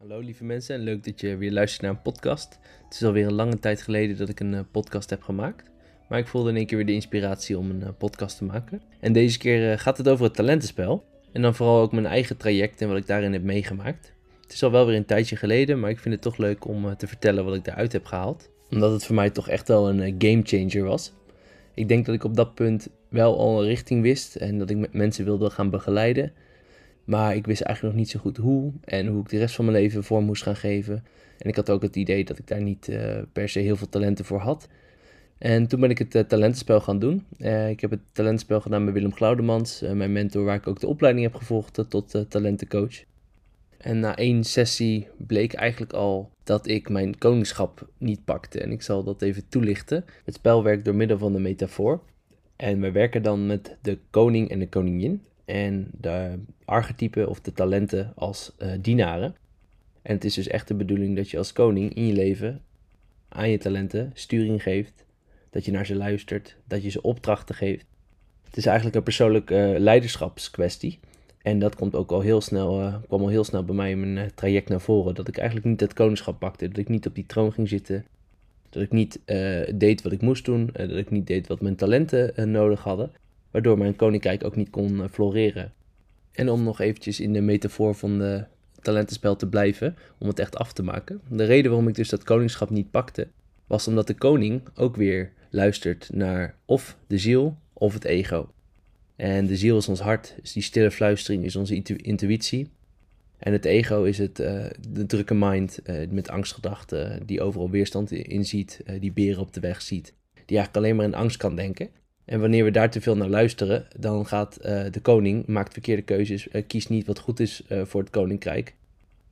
Hallo lieve mensen en leuk dat je weer luistert naar een podcast. Het is alweer een lange tijd geleden dat ik een uh, podcast heb gemaakt. Maar ik voelde in één keer weer de inspiratie om een uh, podcast te maken. En deze keer uh, gaat het over het talentenspel. En dan vooral ook mijn eigen traject en wat ik daarin heb meegemaakt. Het is al wel weer een tijdje geleden, maar ik vind het toch leuk om te vertellen wat ik daaruit heb gehaald. Omdat het voor mij toch echt wel een game changer was. Ik denk dat ik op dat punt wel al een richting wist en dat ik mensen wilde gaan begeleiden. Maar ik wist eigenlijk nog niet zo goed hoe en hoe ik de rest van mijn leven vorm moest gaan geven. En ik had ook het idee dat ik daar niet uh, per se heel veel talenten voor had. En toen ben ik het uh, talentenspel gaan doen. Uh, ik heb het talentenspel gedaan met Willem Glaudemans, mijn mentor, waar ik ook de opleiding heb gevolgd tot talentencoach. En na één sessie bleek eigenlijk al dat ik mijn koningschap niet pakte. En ik zal dat even toelichten. Het spel werkt door middel van de metafoor. En we werken dan met de koning en de koningin en de archetypen of de talenten als uh, dienaren. En het is dus echt de bedoeling dat je als koning in je leven aan je talenten sturing geeft, dat je naar ze luistert, dat je ze opdrachten geeft. Het is eigenlijk een persoonlijke uh, leiderschapskwestie. En dat komt ook al heel snel, uh, kwam al heel snel bij mij in mijn traject naar voren. Dat ik eigenlijk niet het koningschap pakte. Dat ik niet op die troon ging zitten. Dat ik niet deed wat ik moest doen. dat ik niet deed wat mijn talenten nodig hadden waardoor mijn koninkrijk ook niet kon eh, floreren. En om nog eventjes in de metafoor van de talentenspel te blijven, om het echt af te maken. De reden waarom ik dus dat koningschap niet pakte, was omdat de koning ook weer luistert naar of de ziel of het ego. En de ziel is ons hart, is die stille fluistering, is onze intuïtie. En het ego is het, uh, de drukke mind uh, met angstgedachten, die overal weerstand in ziet, die beren op de weg ziet. Die eigenlijk alleen maar in angst kan denken. En wanneer we daar te veel naar luisteren, dan gaat uh, de koning, maakt verkeerde keuzes, uh, kiest niet wat goed is uh, voor het koninkrijk.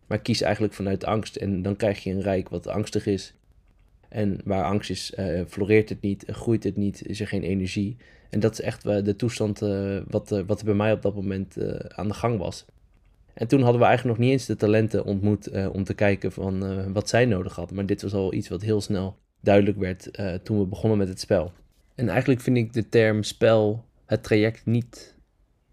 Maar kiest eigenlijk vanuit angst. En dan krijg je een rijk wat angstig is. En waar angst is, floreert het niet, groeit het niet, is er geen energie. En dat is echt de toestand wat, wat bij mij op dat moment aan de gang was. En toen hadden we eigenlijk nog niet eens de talenten ontmoet om te kijken van wat zij nodig hadden. Maar dit was al iets wat heel snel duidelijk werd toen we begonnen met het spel. En eigenlijk vind ik de term spel, het traject, niet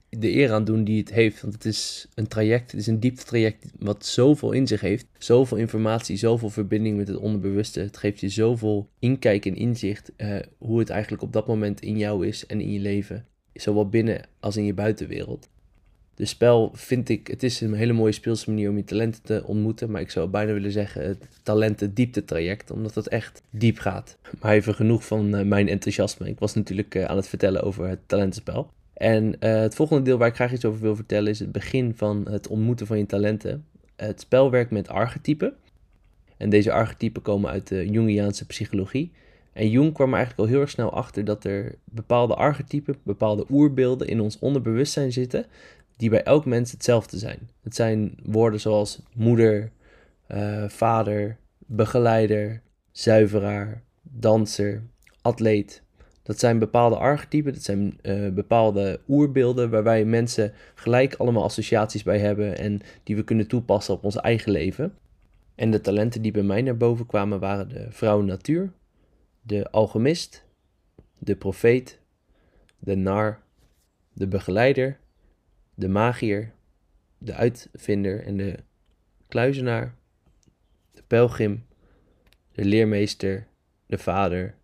de eer aan doen die het heeft. Want het is een traject, het is een diepte-traject wat zoveel in zich heeft. Zoveel informatie, zoveel verbinding met het onderbewuste. Het geeft je zoveel inkijk en inzicht uh, hoe het eigenlijk op dat moment in jou is en in je leven. Zowel binnen als in je buitenwereld. De spel vind ik, het is een hele mooie speelse manier om je talenten te ontmoeten. Maar ik zou bijna willen zeggen het talenten diepte traject. Omdat het echt diep gaat. Maar even genoeg van uh, mijn enthousiasme. Ik was natuurlijk uh, aan het vertellen over het talentenspel. En uh, het volgende deel waar ik graag iets over wil vertellen is het begin van het ontmoeten van je talenten. Het spel werkt met archetypen. En deze archetypen komen uit de Jungiaanse psychologie. En Jung kwam er eigenlijk al heel erg snel achter dat er bepaalde archetypen, bepaalde oerbeelden in ons onderbewustzijn zitten, die bij elk mens hetzelfde zijn. Het zijn woorden zoals moeder, uh, vader, begeleider, zuiveraar, danser, atleet. Dat zijn bepaalde archetypen, dat zijn uh, bepaalde oerbeelden waar wij mensen gelijk allemaal associaties bij hebben en die we kunnen toepassen op ons eigen leven. En de talenten die bij mij naar boven kwamen waren de vrouw natuur, de alchemist, de profeet, de nar, de begeleider de magier, de uitvinder en de kluizenaar, de pelgrim, de leermeester, de vader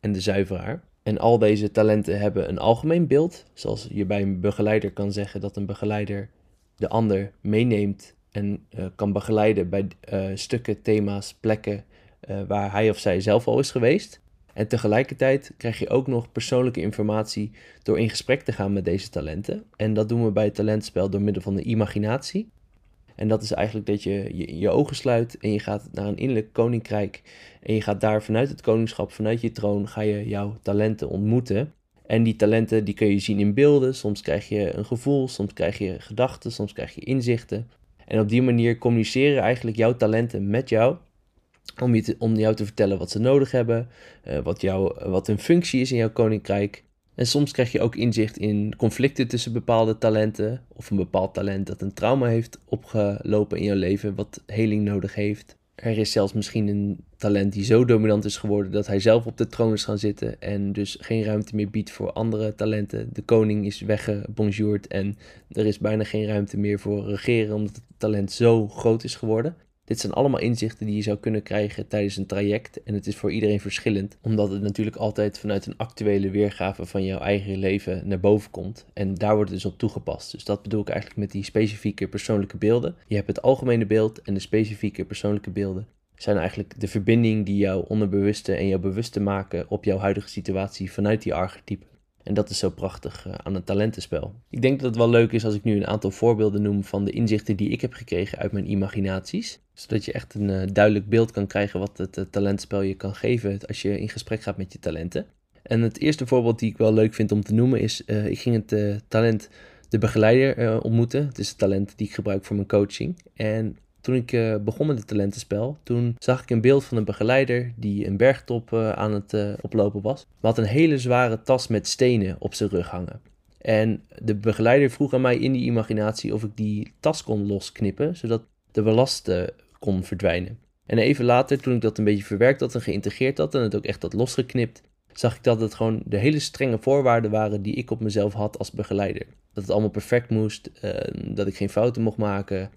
en de zuiveraar. En al deze talenten hebben een algemeen beeld, zoals je bij een begeleider kan zeggen dat een begeleider de ander meeneemt en uh, kan begeleiden bij uh, stukken, thema's, plekken uh, waar hij of zij zelf al is geweest. En tegelijkertijd krijg je ook nog persoonlijke informatie door in gesprek te gaan met deze talenten. En dat doen we bij het talentspel door middel van de imaginatie. En dat is eigenlijk dat je, je je ogen sluit en je gaat naar een innerlijk koninkrijk. En je gaat daar vanuit het koningschap, vanuit je troon, ga je jouw talenten ontmoeten. En die talenten die kun je zien in beelden. Soms krijg je een gevoel, soms krijg je gedachten, soms krijg je inzichten. En op die manier communiceren eigenlijk jouw talenten met jou om, je om jou te vertellen wat ze nodig hebben, uh, wat, jou, wat hun functie is in jouw koninkrijk. En soms krijg je ook inzicht in conflicten tussen bepaalde talenten, of een bepaald talent dat een trauma heeft opgelopen in jouw leven, wat heling nodig heeft. Er is zelfs misschien een talent die zo dominant is geworden dat hij zelf op de troon is gaan zitten en dus geen ruimte meer biedt voor andere talenten. De koning is weggebonjourd en er is bijna geen ruimte meer voor regeren omdat het talent zo groot is geworden. Dit zijn allemaal inzichten die je zou kunnen krijgen tijdens een traject. En het is voor iedereen verschillend, omdat het natuurlijk altijd vanuit een actuele weergave van jouw eigen leven naar boven komt. En daar wordt het dus op toegepast. Dus dat bedoel ik eigenlijk met die specifieke persoonlijke beelden. Je hebt het algemene beeld en de specifieke persoonlijke beelden. Zijn eigenlijk de verbinding die jouw onderbewuste en jouw bewuste maken op jouw huidige situatie vanuit die archetype. En dat is zo prachtig eh, aan het talentenspel. Ik denk dat het wel leuk is als ik nu een aantal voorbeelden noem van de inzichten die ik heb gekregen uit mijn imaginaties. Zodat je echt een uh, duidelijk beeld kan krijgen wat het uh, talentenspel je kan geven als je in gesprek gaat met je talenten. En het eerste voorbeeld die ik wel leuk vind om te noemen is, ik ging het talent de begeleider ontmoeten. Het is het talent die ik gebruik voor mijn coaching. En toen ik uh, begon met het talentenspel, toen zag ik een beeld van een begeleider die een bergtop uh, aan het uh, oplopen was. Maar had een hele zware tas met stenen op zijn rug hangen. En de begeleider vroeg aan mij in die imaginatie of ik die tas kon losknippen, zodat de ballast kon verdwijnen. En even later, toen ik dat een beetje verwerkt had en geïntegreerd had en het ook echt had losgeknipt, zag ik dat het gewoon de hele strenge voorwaarden waren die ik op mezelf had als begeleider. Dat het allemaal perfect moest, dat ik geen fouten mocht maken,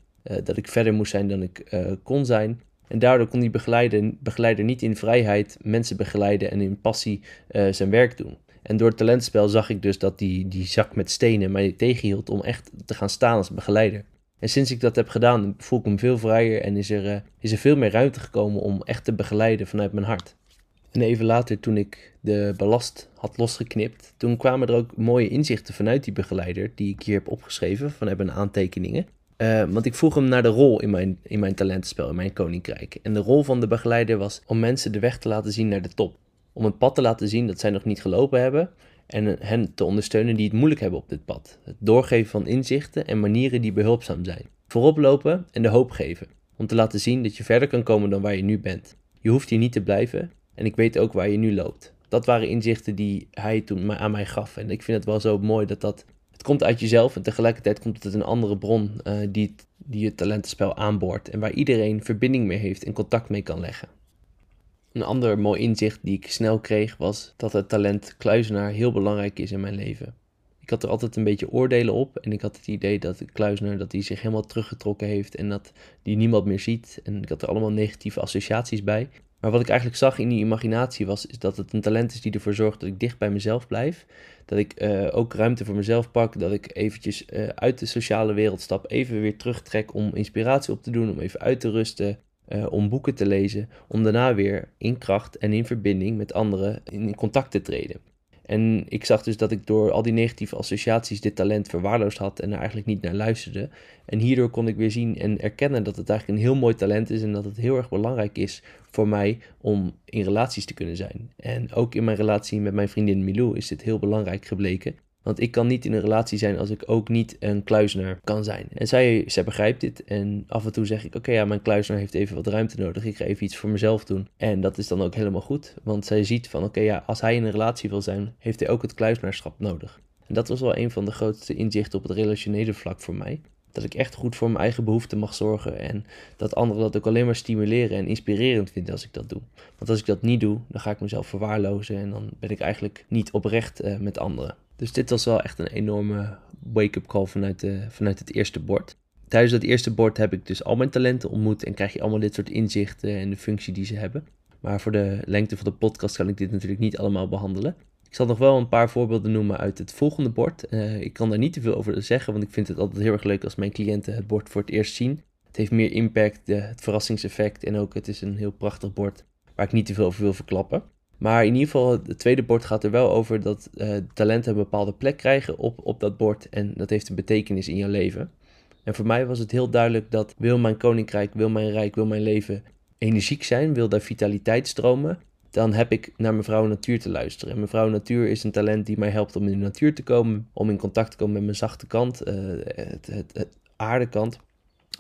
dat ik verder moest zijn dan ik uh, kon zijn. En daardoor kon die begeleider, begeleider niet in vrijheid mensen begeleiden en in passie uh, zijn werk doen. En door het talentspel zag ik dus dat die, die zak met stenen mij tegenhield om echt te gaan staan als begeleider. En sinds ik dat heb gedaan, voel ik me veel vrijer en is er, is er veel meer ruimte gekomen om echt te begeleiden vanuit mijn hart. En even later, toen ik de ballast had losgeknipt, toen kwamen er ook mooie inzichten vanuit die begeleider, die ik hier heb opgeschreven vanuit mijn aantekeningen. Uh, want ik vroeg hem naar de rol in mijn, in mijn talentenspel, in mijn koninkrijk. En de rol van de begeleider was om mensen de weg te laten zien naar de top. Om een pad te laten zien dat zij nog niet gelopen hebben. En hen te ondersteunen die het moeilijk hebben op dit pad. Het doorgeven van inzichten en manieren die behulpzaam zijn. Voorop lopen en de hoop geven. Om te laten zien dat je verder kan komen dan waar je nu bent. Je hoeft hier niet te blijven en ik weet ook waar je nu loopt. Dat waren inzichten die hij toen aan mij gaf. En ik vind het wel zo mooi dat dat het komt uit jezelf en tegelijkertijd komt het uit een andere bron uh, die, die het talentenspel aanboort en waar iedereen verbinding mee heeft en contact mee kan leggen. Een ander mooi inzicht die ik snel kreeg was dat het talent kluizenaar heel belangrijk is in mijn leven. Ik had er altijd een beetje oordelen op en ik had het idee dat kluizenaar dat hij zich helemaal teruggetrokken heeft en dat die niemand meer ziet en ik had er allemaal negatieve associaties bij. Maar wat ik eigenlijk zag in die imaginatie was is dat het een talent is die ervoor zorgt dat ik dicht bij mezelf blijf. Dat ik uh, ook ruimte voor mezelf pak. Dat ik eventjes uh, uit de sociale wereld stap. Even weer terugtrek om inspiratie op te doen. Om even uit te rusten. Uh, om boeken te lezen. Om daarna weer in kracht en in verbinding met anderen in contact te treden. En ik zag dus dat ik door al die negatieve associaties dit talent verwaarloosd had en er eigenlijk niet naar luisterde. En hierdoor kon ik weer zien en erkennen dat het eigenlijk een heel mooi talent is en dat het heel erg belangrijk is voor mij om in relaties te kunnen zijn. En ook in mijn relatie met mijn vriendin Milou is dit heel belangrijk gebleken. Want ik kan niet in een relatie zijn als ik ook niet een kluizenaar kan zijn. En zij, zij begrijpt dit. En af en toe zeg ik: Oké, ja, mijn kluizenaar heeft even wat ruimte nodig. Ik ga even iets voor mezelf doen. En dat is dan ook helemaal goed. Want zij ziet van: Oké, ja, als hij in een relatie wil zijn, heeft hij ook het kluizenaarschap nodig. En dat was wel een van de grootste inzichten op het relationele vlak voor mij. Dat ik echt goed voor mijn eigen behoeften mag zorgen. En dat anderen dat ook alleen maar stimuleren en inspirerend vinden als ik dat doe. Want als ik dat niet doe, dan ga ik mezelf verwaarlozen. En dan ben ik eigenlijk niet oprecht uh, met anderen. Dus dit was wel echt een enorme wake-up call vanuit, de, vanuit het eerste bord. Tijdens dat eerste bord heb ik dus al mijn talenten ontmoet en krijg je allemaal dit soort inzichten en de functie die ze hebben. Maar voor de lengte van de podcast kan ik dit natuurlijk niet allemaal behandelen. Ik zal nog wel een paar voorbeelden noemen uit het volgende bord. Uh, ik kan daar niet te veel over zeggen, want ik vind het altijd heel erg leuk als mijn cliënten het bord voor het eerst zien. Het heeft meer impact, het verrassingseffect en ook het is een heel prachtig bord waar ik niet te veel over wil verklappen. Maar in ieder geval, het tweede bord gaat er wel over dat uh, talenten een bepaalde plek krijgen op, op dat bord. En dat heeft een betekenis in jouw leven. En voor mij was het heel duidelijk dat wil mijn koninkrijk, wil mijn rijk, wil mijn leven energiek zijn, wil daar vitaliteit stromen, dan heb ik naar mevrouw natuur te luisteren. En mevrouw natuur is een talent die mij helpt om in de natuur te komen, om in contact te komen met mijn zachte kant, uh, het, het, het aardekant.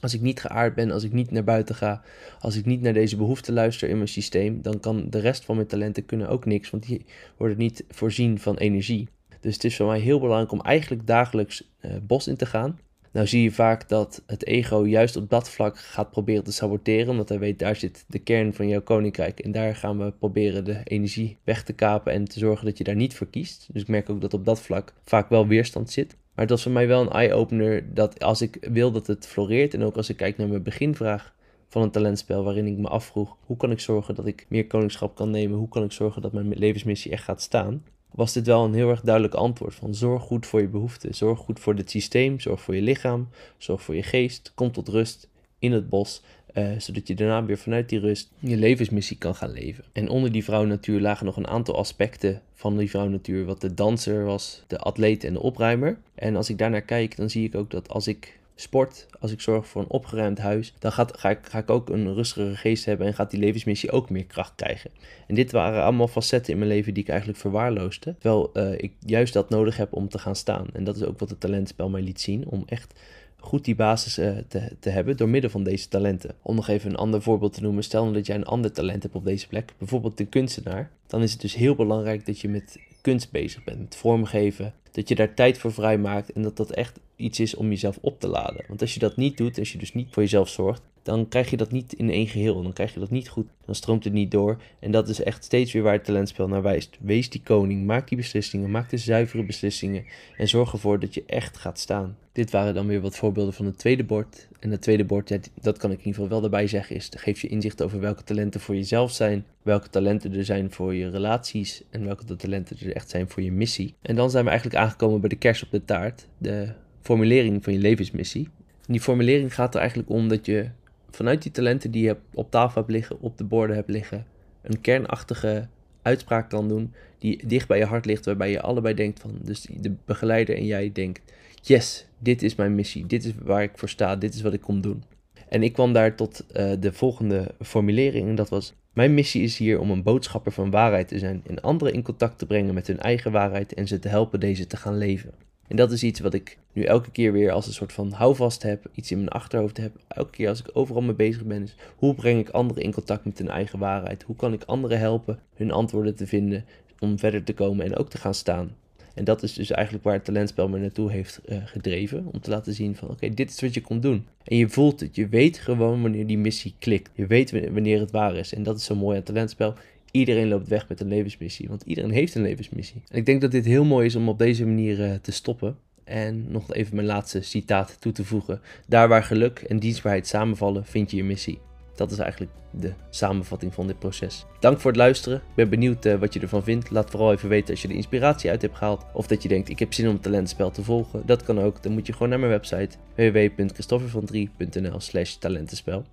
Als ik niet geaard ben, als ik niet naar buiten ga, als ik niet naar deze behoeften luister in mijn systeem, dan kan de rest van mijn talenten kunnen ook niks, want die worden niet voorzien van energie. Dus het is voor mij heel belangrijk om eigenlijk dagelijks uh, bos in te gaan. Nou zie je vaak dat het ego juist op dat vlak gaat proberen te saboteren, omdat hij weet daar zit de kern van jouw koninkrijk en daar gaan we proberen de energie weg te kapen en te zorgen dat je daar niet voor kiest. Dus ik merk ook dat op dat vlak vaak wel weerstand zit. Maar het was voor mij wel een eye-opener dat als ik wil dat het floreert en ook als ik kijk naar mijn beginvraag van een talentspel waarin ik me afvroeg hoe kan ik zorgen dat ik meer koningschap kan nemen, hoe kan ik zorgen dat mijn levensmissie echt gaat staan, was dit wel een heel erg duidelijk antwoord van zorg goed voor je behoeften, zorg goed voor het systeem, zorg voor je lichaam, zorg voor je geest, kom tot rust in het bos, uh, zodat je daarna weer vanuit die rust je levensmissie kan gaan leven. En onder die vrouwnatuur lagen nog een aantal aspecten van die vrouwnatuur, wat de danser was, de atleet en de opruimer. En als ik daarnaar kijk, dan zie ik ook dat als ik sport, als ik zorg voor een opgeruimd huis, dan ga, ik, ga ik ook een rustigere geest hebben en gaat die levensmissie ook meer kracht krijgen. En dit waren allemaal facetten in mijn leven die ik eigenlijk verwaarloosde, terwijl uh, ik juist dat nodig heb om te gaan staan. En dat is ook wat het talentspel mij liet zien, om echt goed die basis uh, te, te hebben door middel van deze talenten. Om nog even een ander voorbeeld te noemen, stel nou dat jij een ander talent hebt op deze plek, bijvoorbeeld een kunstenaar, dan is het dus heel belangrijk dat je met kunst bezig bent, met vormgeven, dat je daar tijd voor vrijmaakt en dat dat echt iets is om jezelf op te laden. Want als je dat niet doet, als je dus niet voor jezelf zorgt, dan krijg je dat niet in één geheel. Dan krijg je dat niet goed. Dan stroomt het niet door. En dat is echt steeds weer waar het talentspel naar wijst. Wees die koning. Maak die beslissingen. Maak de zuivere beslissingen. En zorg ervoor dat je echt gaat staan. Dit waren dan weer wat voorbeelden van het tweede bord. En het tweede bord, dat kan ik in ieder geval wel erbij zeggen, is geef je inzicht over welke talenten voor jezelf zijn. Welke talenten er zijn voor je relaties. En welke talenten er echt zijn voor je missie. En dan zijn we eigenlijk aangekomen bij de kers op de taart. De formulering van je levensmissie. En die formulering gaat er eigenlijk om dat je vanuit die talenten die je op tafel hebt liggen, op de borden hebt liggen, een kernachtige uitspraak kan doen die dicht bij je hart ligt, waarbij je allebei denkt van, dus de begeleider en jij denkt, yes, dit is mijn missie, dit is waar ik voor sta, dit is wat ik kom doen. En ik kwam daar tot uh, de volgende formulering en dat was, mijn missie is hier om een boodschapper van waarheid te zijn en anderen in contact te brengen met hun eigen waarheid en ze te helpen deze te gaan leven. En dat is iets wat ik nu elke keer weer als een soort van houvast heb, iets in mijn achterhoofd heb. Elke keer als ik overal mee bezig ben, is hoe breng ik anderen in contact met hun eigen waarheid? Hoe kan ik anderen helpen hun antwoorden te vinden om verder te komen en ook te gaan staan? En dat is dus eigenlijk waar het talentspel me naartoe heeft uh, gedreven. Om te laten zien van oké, dit is wat je komt doen. En je voelt het. Je weet gewoon wanneer die missie klikt. Je weet wanneer het waar is. En dat is zo mooi aan talentspel. Iedereen loopt weg met een levensmissie, want iedereen heeft een levensmissie. En ik denk dat dit heel mooi is om op deze manier uh, te stoppen. En nog even mijn laatste citaat toe te voegen. Daar waar geluk en dienstbaarheid samenvallen, vind je je missie. Dat is eigenlijk de samenvatting van dit proces. Dank voor het luisteren. Ik ben benieuwd uh, wat je ervan vindt. Laat vooral even weten als je de inspiratie uit hebt gehaald. Of dat je denkt, ik heb zin om het talentspel te volgen. Dat kan ook. Dan moet je gewoon naar mijn website www.christoffervandrie.nl slash talentenspel.